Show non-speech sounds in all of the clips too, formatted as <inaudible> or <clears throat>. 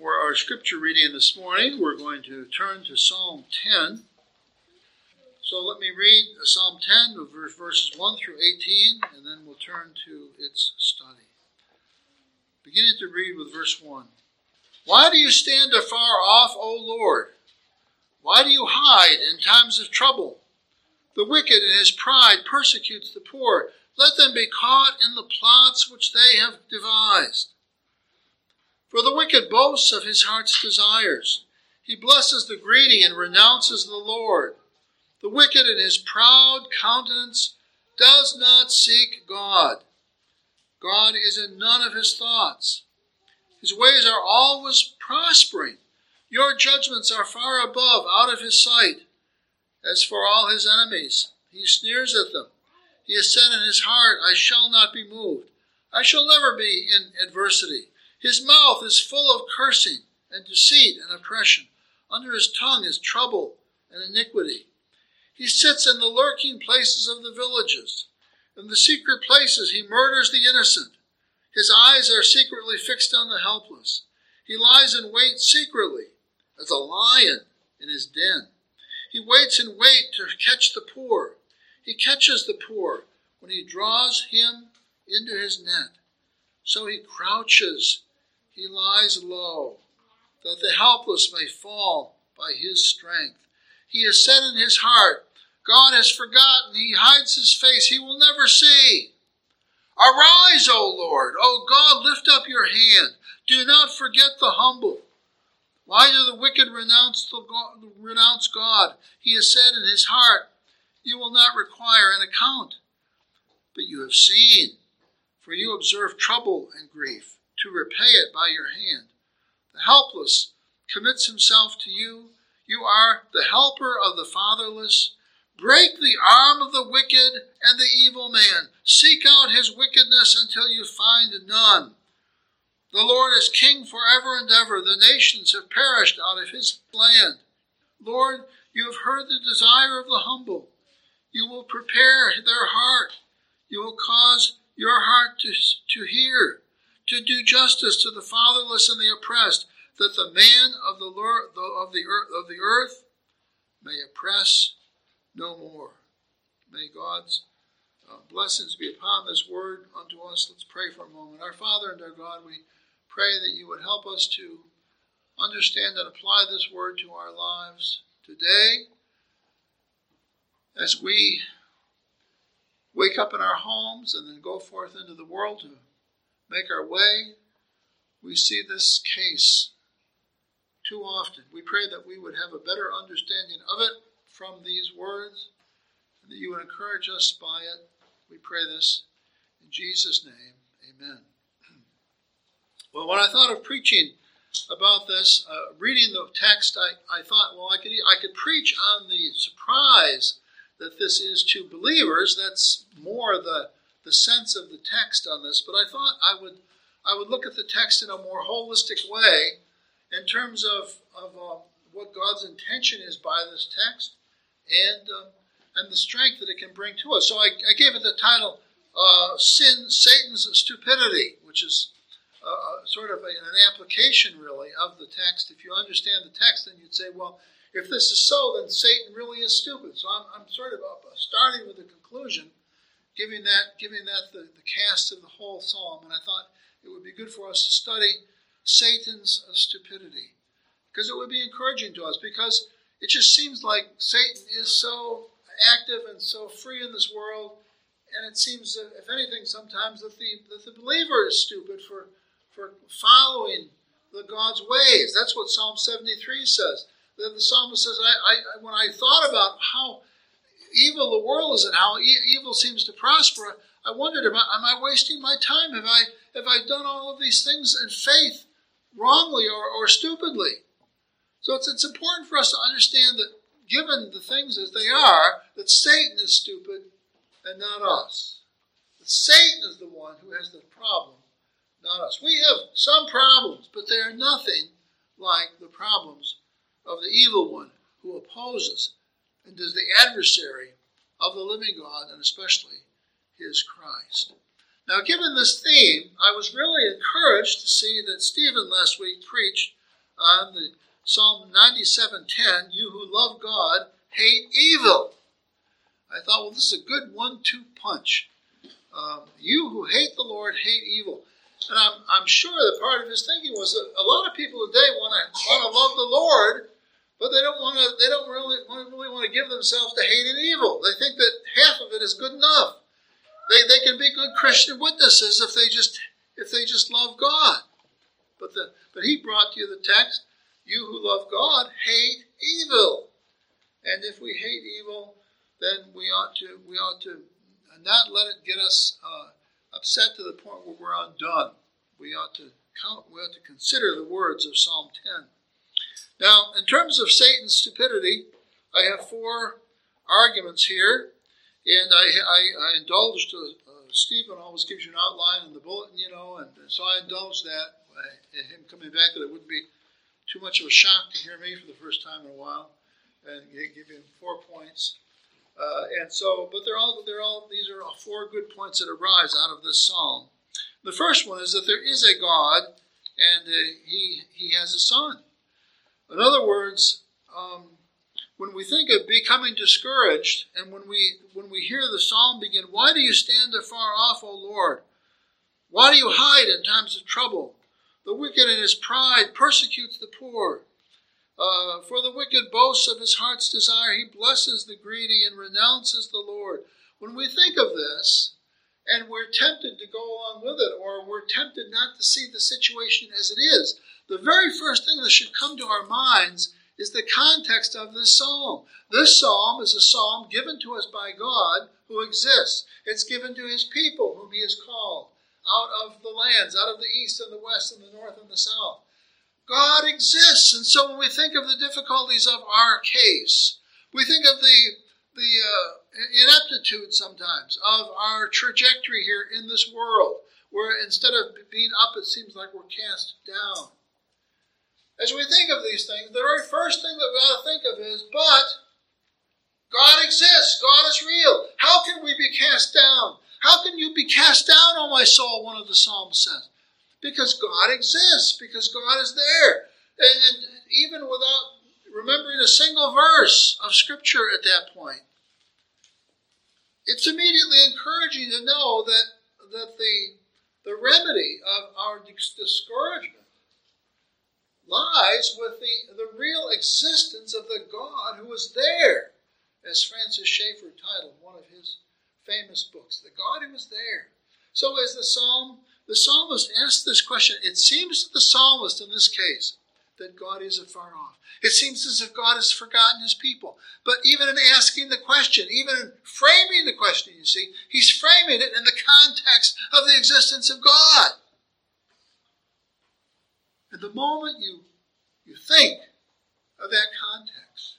For our scripture reading this morning, we're going to turn to Psalm 10. So let me read Psalm 10, verses 1 through 18, and then we'll turn to its study. Beginning to read with verse 1. Why do you stand afar off, O Lord? Why do you hide in times of trouble? The wicked in his pride persecutes the poor. Let them be caught in the plots which they have devised. For the wicked boasts of his heart's desires. He blesses the greedy and renounces the Lord. The wicked in his proud countenance does not seek God. God is in none of his thoughts. His ways are always prospering. Your judgments are far above, out of his sight. As for all his enemies, he sneers at them. He has said in his heart, I shall not be moved. I shall never be in adversity. His mouth is full of cursing and deceit and oppression. Under his tongue is trouble and iniquity. He sits in the lurking places of the villages. In the secret places he murders the innocent. His eyes are secretly fixed on the helpless. He lies in wait secretly, as a lion in his den. He waits in wait to catch the poor. He catches the poor when he draws him into his net. So he crouches he lies low, that the helpless may fall by his strength. He has said in his heart, God has forgotten, he hides his face, he will never see. Arise, O Lord, O God, lift up your hand. Do not forget the humble. Why do the wicked renounce, the God, renounce God? He has said in his heart, You will not require an account. But you have seen, for you observe trouble and grief to repay it by your hand. The helpless commits himself to you. You are the helper of the fatherless. Break the arm of the wicked and the evil man. Seek out his wickedness until you find none. The Lord is king forever and ever. The nations have perished out of his land. Lord, you have heard the desire of the humble. You will prepare their heart. You will cause your heart to, to hear to do justice to the fatherless and the oppressed, that the man of the, of the, earth, of the earth may oppress no more. May God's uh, blessings be upon this word unto us. Let's pray for a moment. Our Father and our God, we pray that you would help us to understand and apply this word to our lives today as we wake up in our homes and then go forth into the world to make our way, we see this case too often. We pray that we would have a better understanding of it from these words, and that you would encourage us by it. We pray this in Jesus' name. Amen. <clears throat> Well, when I thought of preaching about this, uh, reading the text, I, I thought, well, I could I could preach on the surprise that this is to believers. That's more the the sense of the text on this, but I thought I would I would look at the text in a more holistic way in terms of, of uh, what God's intention is by this text and uh, and the strength that it can bring to us. So I, I gave it the title uh, "Sin, Satan's Stupidity," which is uh, uh, sort of a, an application, really, of the text. If you understand the text, then you'd say, well, if this is so, then Satan really is stupid. So I'm, I'm sort of starting with the conclusion giving that giving that the, the cast of the whole psalm, and I thought it would be good for us to study Satan's stupidity because it would be encouraging to us because it just seems like Satan is so active and so free in this world, and it seems, that, if anything, sometimes that the that the believer is stupid for for following the God's ways. That's what Psalm 73 says. The, the psalmist says, I, I, when I thought about how evil the world is and how e- evil seems to prosper, I wondered, am I, am I, wasting my time? Have I, have I done all of these things in faith wrongly or, or stupidly? So it's, it's important for us to understand that given the things as they are, that Satan is stupid and not us. That Satan is the one who has the problem, not us. We have some problems, but they are nothing like the problems of the evil one who opposes and is the adversary of the living God and especially his Christ. Now, given this theme, I was really encouraged to see that Stephen last week preached on the Psalm 97:10, you who love God hate evil. I thought, well, this is a good one-two punch. Um, you who hate the Lord hate evil. And I'm, I'm sure that part of his thinking was that a lot of people today want to want to love the Lord, but they don't want to. They don't really really want to give themselves to hate and evil. They think that half of it is good enough. They, they can be good Christian witnesses if they just if they just love God. But the but he brought you the text, you who love God hate evil. And if we hate evil, then we ought to we ought to not let it get us uh, upset to the point where we're undone. We ought to count, we ought to consider the words of Psalm 10. Now, in terms of Satan's stupidity, I have four arguments here, and I, I, I indulged. Uh, uh, Stephen always gives you an outline in the bulletin, you know, and, and so I indulged that. Uh, him coming back, that it wouldn't be too much of a shock to hear me for the first time in a while, and give him four points. Uh, and so, but they're all they're all these are all four good points that arise out of this psalm. The first one is that there is a God, and uh, he he has a son. In other words, um, when we think of becoming discouraged, and when we when we hear the psalm begin, "Why do you stand afar off, O Lord? Why do you hide in times of trouble? The wicked in his pride persecutes the poor." Uh, for the wicked boasts of his heart's desire. He blesses the greedy and renounces the Lord. When we think of this, and we're tempted to go along with it, or we're tempted not to see the situation as it is, the very first thing that should come to our minds is the context of this psalm. This psalm is a psalm given to us by God who exists. It's given to his people whom he has called out of the lands, out of the east and the west and the north and the south. God exists. And so when we think of the difficulties of our case, we think of the, the uh, ineptitude sometimes of our trajectory here in this world, where instead of being up, it seems like we're cast down. As we think of these things, the very first thing that we ought to think of is, but God exists. God is real. How can we be cast down? How can you be cast down, O my soul? One of the Psalms says. Because God exists, because God is there. And, and even without remembering a single verse of Scripture at that point, it's immediately encouraging to know that, that the, the remedy of our discouragement lies with the, the real existence of the God who is there, as Francis Schaeffer titled one of his famous books, The God Who is There. So, as the psalm the psalmist asks this question. It seems to the psalmist in this case that God is afar off. It seems as if God has forgotten his people. But even in asking the question, even in framing the question, you see, he's framing it in the context of the existence of God. And the moment you, you think of that context,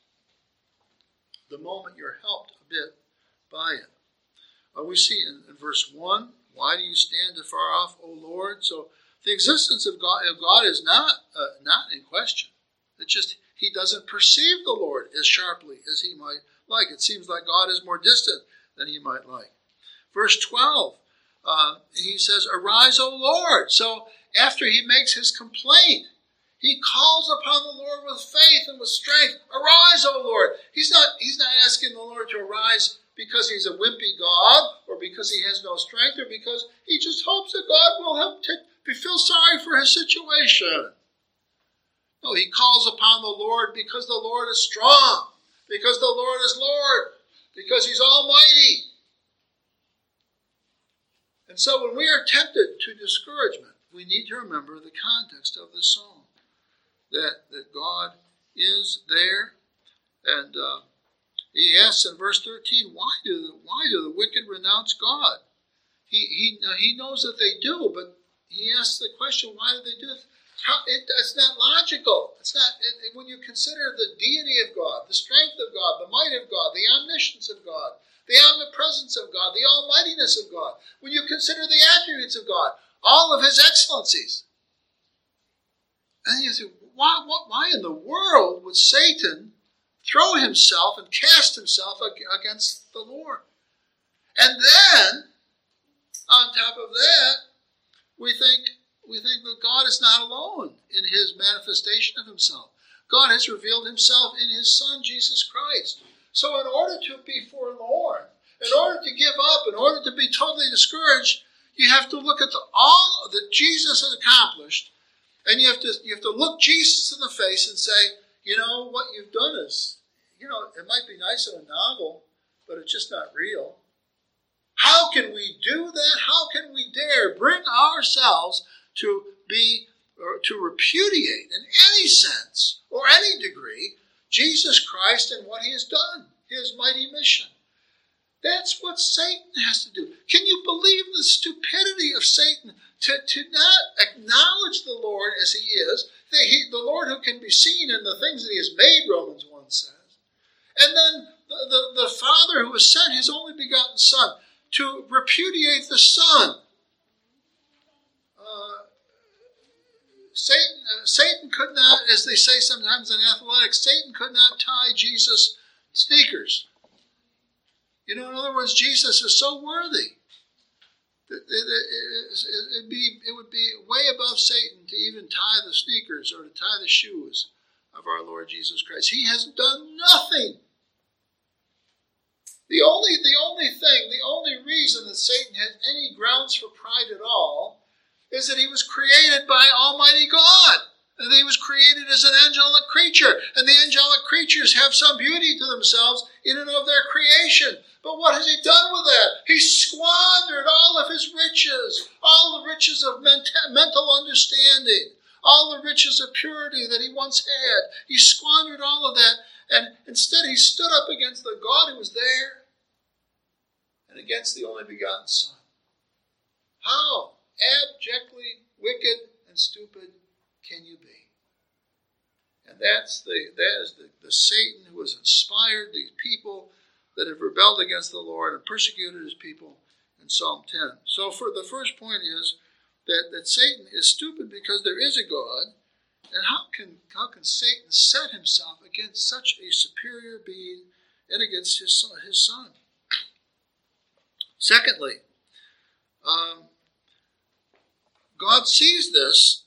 the moment you're helped a bit by it. Uh, we see in, in verse 1 why do you stand afar off, O Lord? So the existence of God, of God is not uh, not in question. It's just he doesn't perceive the Lord as sharply as he might like. It seems like God is more distant than he might like. Verse 12, uh, he says, Arise, O Lord. So after he makes his complaint, he calls upon the Lord with faith and with strength. Arise, O Lord. He's not, he's not asking the Lord to arise because he's a wimpy God, or because he has no strength, or because he just hopes that God will help to feel sorry for his situation. No, he calls upon the Lord because the Lord is strong, because the Lord is Lord, because he's almighty. And so when we are tempted to discouragement, we need to remember the context of the psalm that, that God is there and uh, he asks in verse 13, why do the, why do the wicked renounce God? He, he, he knows that they do, but he asks the question, why do they do it? How, it it's not logical. It's not it, when you consider the deity of God, the strength of God, the might of God, the omniscience of God, the omnipresence of God, the almightiness of God. When you consider the attributes of God, all of His excellencies, and you say, why, why, in the world would Satan throw himself and cast himself against the Lord. And then, on top of that, we think we think that God is not alone in his manifestation of himself. God has revealed himself in his Son, Jesus Christ. So, in order to be forlorn, in order to give up, in order to be totally discouraged, you have to look at all that Jesus has accomplished, and you have to you have to look Jesus in the face and say, you know, what you've done is, you know, it might be nice in a novel, but it's just not real. How can we do that? How can we dare bring ourselves to be or to repudiate in any sense or any degree Jesus Christ and what he has done, his mighty mission? That's what Satan has to do. Can you believe the stupidity of Satan to, to not acknowledge the Lord as he is, the, he, the Lord who can be seen in the things that he has made, Romans 1 says, and then the, the, the Father who has sent his only begotten Son to repudiate the Son. Uh, Satan, uh, Satan could not, as they say sometimes in athletics, Satan could not tie Jesus' sneakers. You know, in other words, Jesus is so worthy that it, be, it would be way above Satan to even tie the sneakers or to tie the shoes of our Lord Jesus Christ. He has done nothing the only, the only thing, the only reason that Satan has any grounds for pride at all is that he was created by Almighty God. That he was created as an angelic creature. And the angelic creatures have some beauty to themselves in and of their creation. But what has he done with that? He squandered all of his riches, all the riches of mental understanding, all the riches of purity that he once had. He squandered all of that. And instead, he stood up against the God who was there and against the only begotten Son. How abjectly wicked and stupid can you be? And that's the that is the, the Satan who has inspired these people that have rebelled against the Lord and persecuted his people in Psalm 10. So for the first point is that, that Satan is stupid because there is a God. And how can how can Satan set himself against such a superior being and against his his son? Secondly, um, God sees this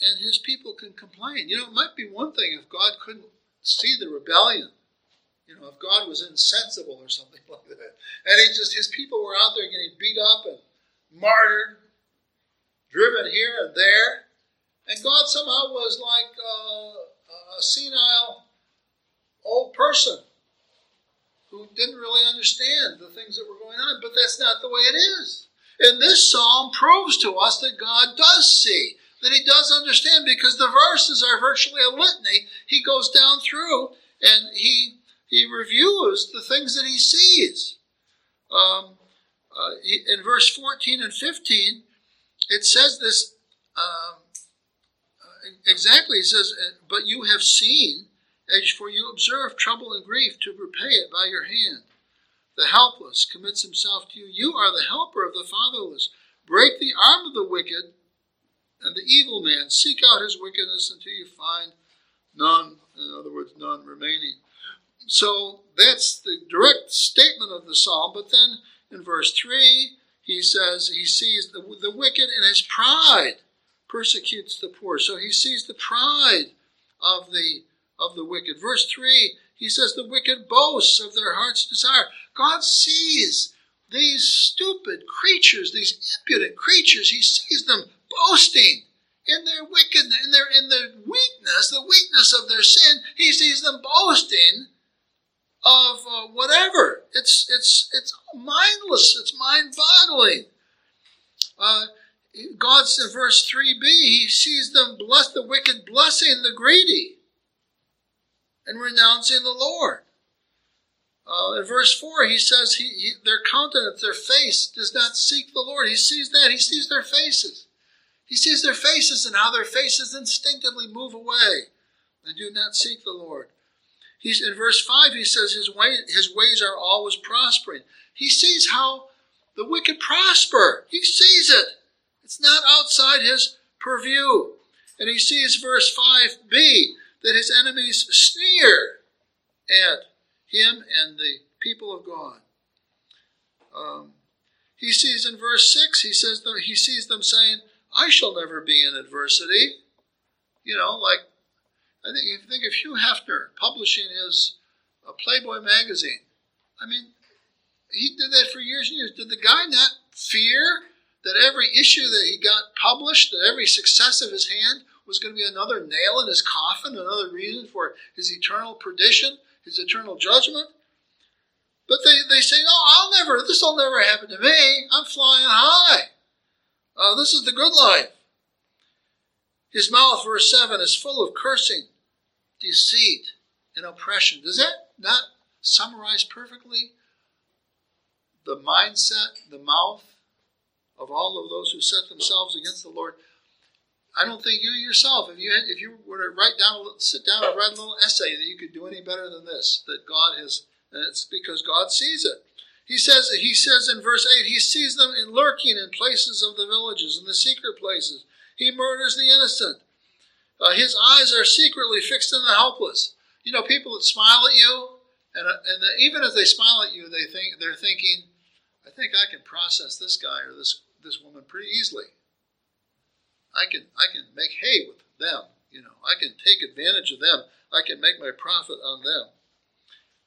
and his people can complain. You know, it might be one thing if God couldn't see the rebellion. You know, if God was insensible or something <laughs> like that. And he just, his people were out there getting beat up and martyred, driven here and there. And God somehow was like uh, a senile old person who didn't really understand the things that were going on, but that's not the way it is. And this psalm proves to us that God does see, that He does understand, because the verses are virtually a litany. He goes down through and He He reviews the things that He sees. Um, uh, in verse 14 and 15, it says this um, uh, exactly. It says, But you have seen as for you observe trouble and grief to repay it by your hand. The helpless commits himself to you. You are the helper of the fatherless. Break the arm of the wicked and the evil man. Seek out his wickedness until you find none, in other words, none remaining. So that's the direct statement of the psalm. But then in verse 3, he says he sees the, the wicked in his pride persecutes the poor. So he sees the pride of the of the wicked. Verse 3, he says, The wicked boasts of their heart's desire. God sees these stupid creatures, these impudent creatures, he sees them boasting in their wickedness, in their in their weakness, the weakness of their sin. He sees them boasting of uh, whatever. It's it's it's mindless. It's mind-boggling. Uh, God's in verse 3b, he sees them bless the wicked, blessing the greedy and renouncing the Lord. Uh, in verse 4, he says he, he, their countenance, their face, does not seek the Lord. He sees that. He sees their faces. He sees their faces and how their faces instinctively move away and do not seek the Lord. He's, in verse 5, he says his, way, his ways are always prospering. He sees how the wicked prosper. He sees it. It's not outside his purview. And he sees verse 5b that his enemies sneer at him and the people of God. Um, he sees in verse 6, he says he sees them saying, I shall never be in adversity. You know, like I think if you think of Hugh Hefner publishing his uh, Playboy magazine. I mean, he did that for years and years. Did the guy not fear that every issue that he got published, that every success of his hand was going to be another nail in his coffin, another reason for his eternal perdition, his eternal judgment? But they, they say, no, I'll never, this will never happen to me. I'm flying high. Uh, this is the good life. His mouth, verse 7, is full of cursing, deceit, and oppression. Does that not summarize perfectly the mindset, the mouth of all of those who set themselves against the Lord? I don't think you yourself, if you had, if you were to write down, sit down and write a little essay, that you could do any better than this. That God has and it's because God sees it. He says, he says in verse 8, he sees them in lurking in places of the villages, in the secret places. He murders the innocent. Uh, his eyes are secretly fixed on the helpless. You know, people that smile at you, and, uh, and the, even as they smile at you, they think they're thinking, I think I can process this guy or this this woman pretty easily. I can I can make hay with them. You know, I can take advantage of them. I can make my profit on them.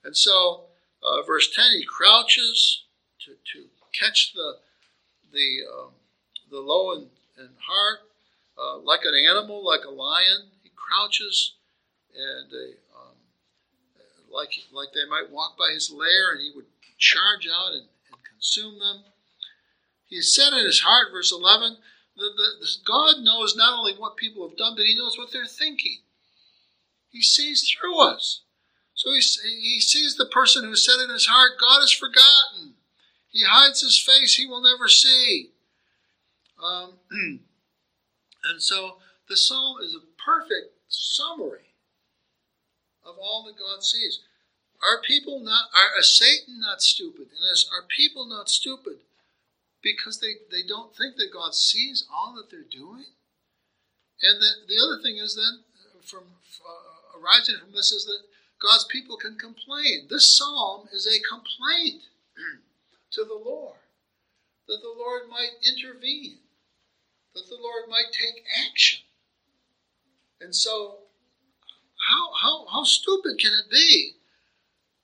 And so, uh, verse 10, he crouches to, to catch the, the, um, the low in, in heart, uh, like an animal, like a lion. He crouches and um, like, like they might walk by his lair and he would charge out and, and consume them. He said in his heart, verse 11, that the, God knows not only what people have done, but he knows what they're thinking. He sees through us. So he, he sees the person who said in his heart, God is forgotten. He hides his face, he will never see. Um, <clears throat> and so the psalm is a perfect summary of all that God sees. Are people not, are, is Satan not stupid? And is, are people not stupid because they, they don't think that God sees all that they're doing? And the, the other thing is then, from uh, arising from this, is that God's people can complain. This psalm is a complaint <clears throat> to the Lord that the Lord might intervene, that the Lord might take action. And so, how, how, how stupid can it be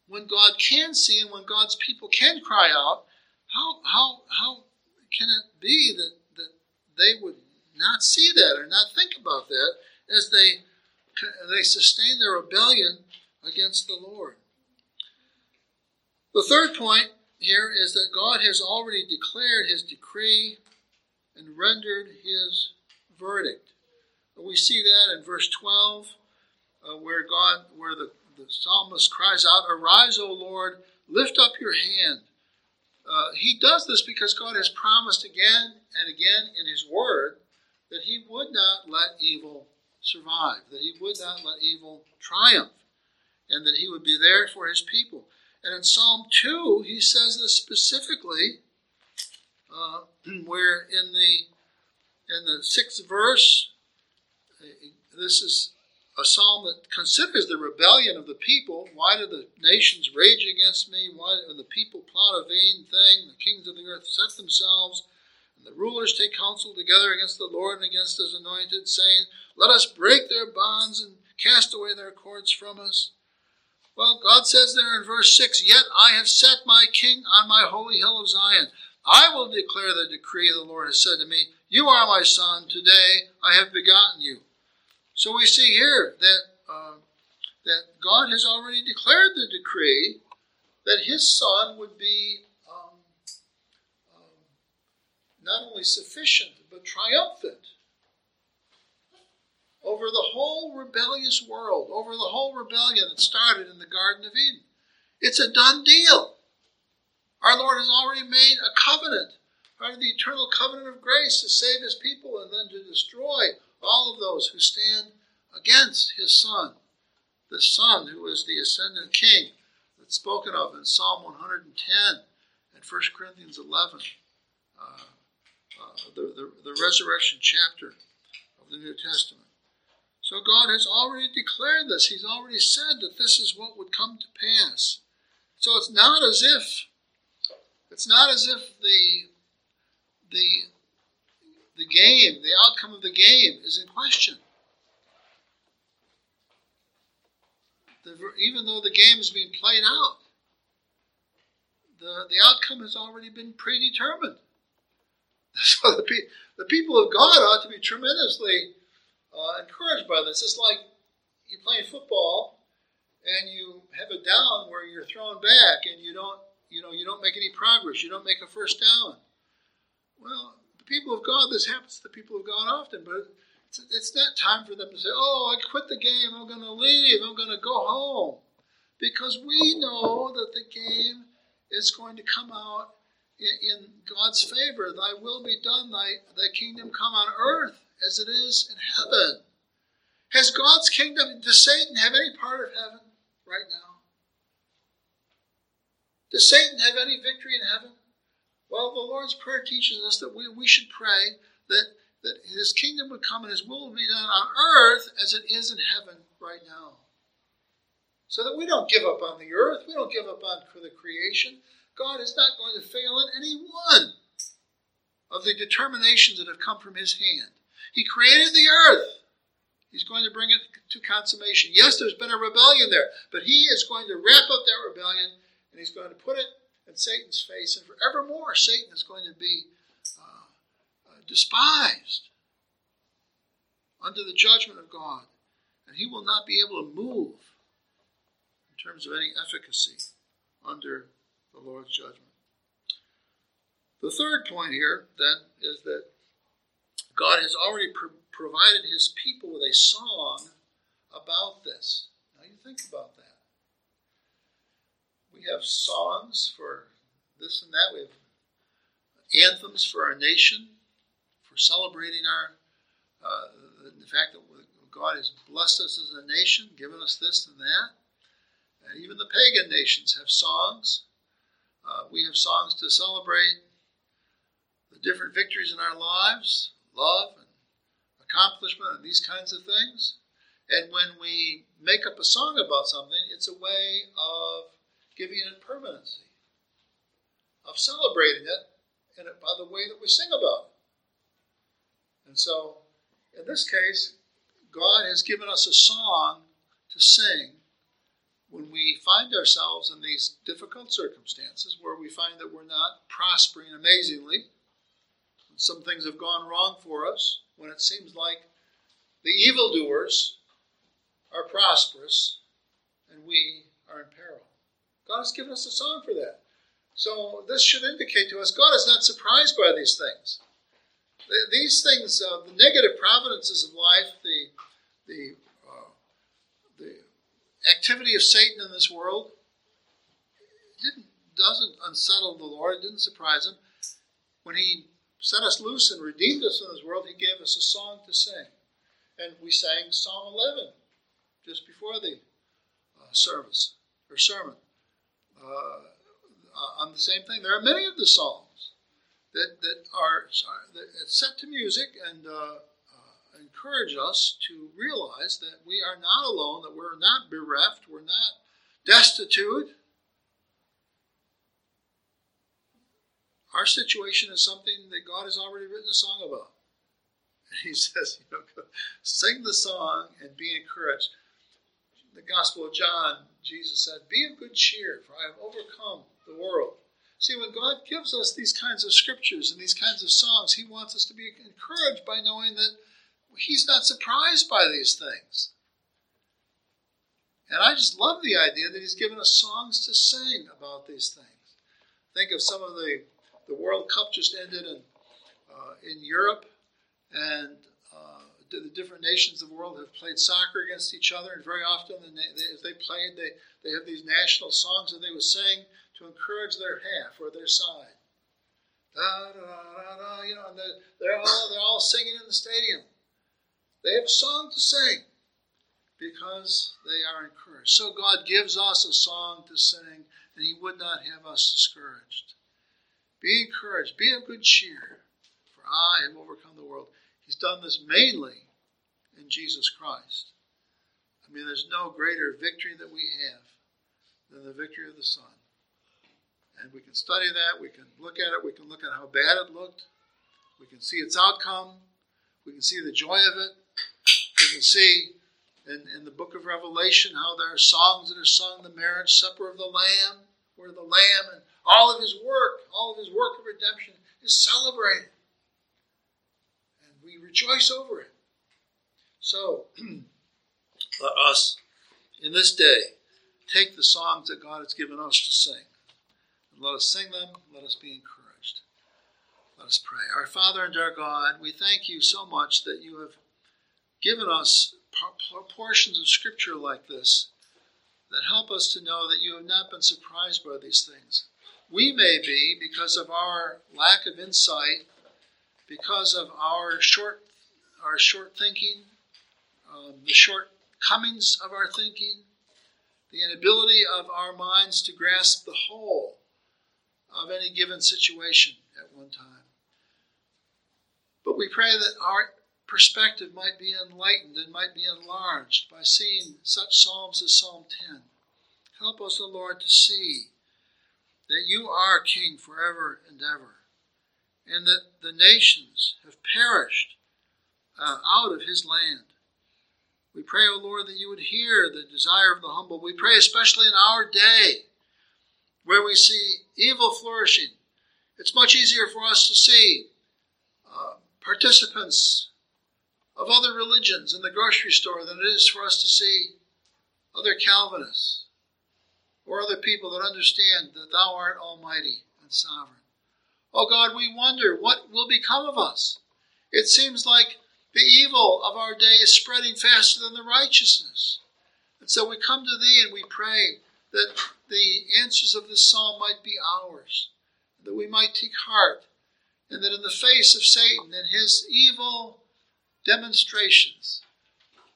when God can see and when God's people can cry out? How, how, how can it be that, that they would not see that or not think about that as they, they sustain their rebellion against the Lord. The third point here is that God has already declared his decree and rendered his verdict. We see that in verse 12, uh, where God, where the, the psalmist cries out, Arise, O Lord, lift up your hand. Uh, he does this because God has promised again and again in his word that he would not let evil survive, that he would not let evil triumph and that he would be there for his people. And in Psalm 2, he says this specifically, uh, <clears throat> where in the in the sixth verse, this is a psalm that considers the rebellion of the people. Why do the nations rage against me? Why do the people plot a vain thing? The kings of the earth set themselves, and the rulers take counsel together against the Lord and against his anointed, saying, Let us break their bonds and cast away their cords from us. Well, God says there in verse 6 Yet I have set my king on my holy hill of Zion. I will declare the decree the Lord has said to me, You are my son, today I have begotten you. So we see here that, uh, that God has already declared the decree that his son would be um, um, not only sufficient, but triumphant over the whole rebellious world, over the whole rebellion that started in the Garden of Eden. It's a done deal. Our Lord has already made a covenant, part of the eternal covenant of grace to save his people and then to destroy all of those who stand against his Son, the Son who is the ascendant King that's spoken of in Psalm 110 and 1 Corinthians 11, uh, uh, the, the, the resurrection chapter of the New Testament. So God has already declared this. He's already said that this is what would come to pass. So it's not as if it's not as if the the the game, the outcome of the game is in question. the, even though the game is being played out, the, the outcome has already been predetermined. <laughs> So the, pe- the people of God ought to be tremendously uh, encouraged by this. It's like you're playing football and you have a down where you're thrown back and you don't, you know, you don't make any progress. You don't make a first down. Well, people of God, this happens to the people of God often, but it's, it's not time for them to say, "Oh, I quit the game. I'm going to leave. I'm going to go home," because we know that the game is going to come out in God's favor. Thy will be done, thy, thy kingdom come on earth as it is in heaven. Has God's kingdom, does Satan have any part of heaven right now? Does Satan have any victory in heaven? Well, the Lord's Prayer teaches us that we, we should pray that, that his kingdom would come and his will would be done on earth as it is in heaven right now. So that we don't give up on the earth, we don't give up on for the creation, God is not going to fail in any one of the determinations that have come from His hand. He created the earth. He's going to bring it to consummation. Yes, there's been a rebellion there, but He is going to wrap up that rebellion and He's going to put it in Satan's face, and forevermore, Satan is going to be uh, uh, despised under the judgment of God, and he will not be able to move in terms of any efficacy under the Lord's judgment. The third point here, then, is that God has already pro- provided his people with a song about this. Now you think about that. We have songs for this and that. We have anthems for our nation, for celebrating our uh, the fact that God has blessed us as a nation, given us this and that. And even the pagan nations have songs uh, we have songs to celebrate the different victories in our lives, love and accomplishment, and these kinds of things. And when we make up a song about something, it's a way of giving it permanency, of celebrating it, and by the way that we sing about it. And so, in this case, God has given us a song to sing when we find ourselves in these difficult circumstances where we find that we're not prospering amazingly, some things have gone wrong for us, when it seems like the evildoers are prosperous and we are in peril. God has given us a song for that. So this should indicate to us God is not surprised by these things. These things, uh, the negative providences of life, the the the activity of Satan in this world didn't, doesn't unsettle the Lord, it didn't surprise him. When he set us loose and redeemed us in this world, he gave us a song to sing. And we sang Psalm 11 just before the uh, service or sermon uh, uh, on the same thing. There are many of the Psalms that, that are that set to music and uh, encourage us to realize that we are not alone, that we're not bereft, we're not destitute. Our situation is something that God has already written a song about. And <laughs> he says, you know, <laughs> sing the song and be encouraged. the Gospel of John, Jesus said, Be of good cheer, for I have overcome the world. See, when God gives us these kinds of scriptures and these kinds of songs, He wants us to be encouraged by knowing that he's not surprised by these things. And I just love the idea that he's given us songs to sing about these things. Think of some of the the World Cup just ended in uh, in Europe, and uh, the different nations of the world have played soccer against each other, and very often, as they played, they they have these national songs that they would sing to encourage their half or their side. Da, da, da, da, you know, and they're all they're all singing in the stadium. They have a song to sing because they are encouraged. So God gives us a song to sing, and He would not have us discouraged. Be encouraged, be of good cheer, for I have overcome the world. He's done this mainly in Jesus Christ. I mean, there's no greater victory that we have than the victory of the Son. And we can study that, we can look at it, we can look at how bad it looked, we can see its outcome, we can see the joy of it, we can see in, in the book of Revelation, how there are songs that are sung, the marriage supper of the Lamb, where the Lamb and all of his work, all of his work of redemption is celebrated. We rejoice over it. So, <clears throat> let us, in this day, take the songs that God has given us to sing. And let us sing them, let us be encouraged. Let us pray. Our Father and our God, we thank you so much that you have given us portions of Scripture like this that help us to know that you have not been surprised by these things. We may be, because of our lack of insight, because of our short, our short thinking, um, the shortcomings of our thinking, the inability of our minds to grasp the whole of any given situation at one time. But we pray that our perspective might be enlightened and might be enlarged by seeing such Psalms as Psalm 10. Help us, O Lord, to see that you are King forever and ever, and that the nations have perished uh, out of his land. We pray, O Lord, that you would hear the desire of the humble. We pray especially in our day where we see evil flourishing. It's much easier for us to see uh, participants of other religions in the grocery store than it is for us to see other Calvinists or other people that understand that Thou art Almighty and Sovereign. Oh God, we wonder what will become of us. It seems like the evil of our day is spreading faster than the righteousness. And so we come to Thee and we pray that the answers of this psalm might be ours, that we might take heart, and that in the face of Satan and his evil demonstrations,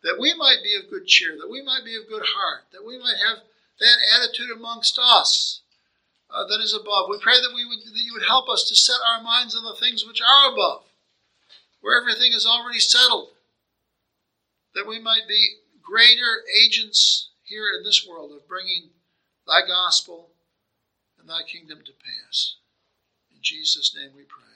that we might be of good cheer, that we might be of good heart, that we might have that attitude amongst us uh, that is above. We pray that we would that you would help us to set our minds on the things which are above, where everything is already settled, that we might be greater agents here in this world of bringing thy gospel and thy kingdom to pass. In Jesus' name we pray.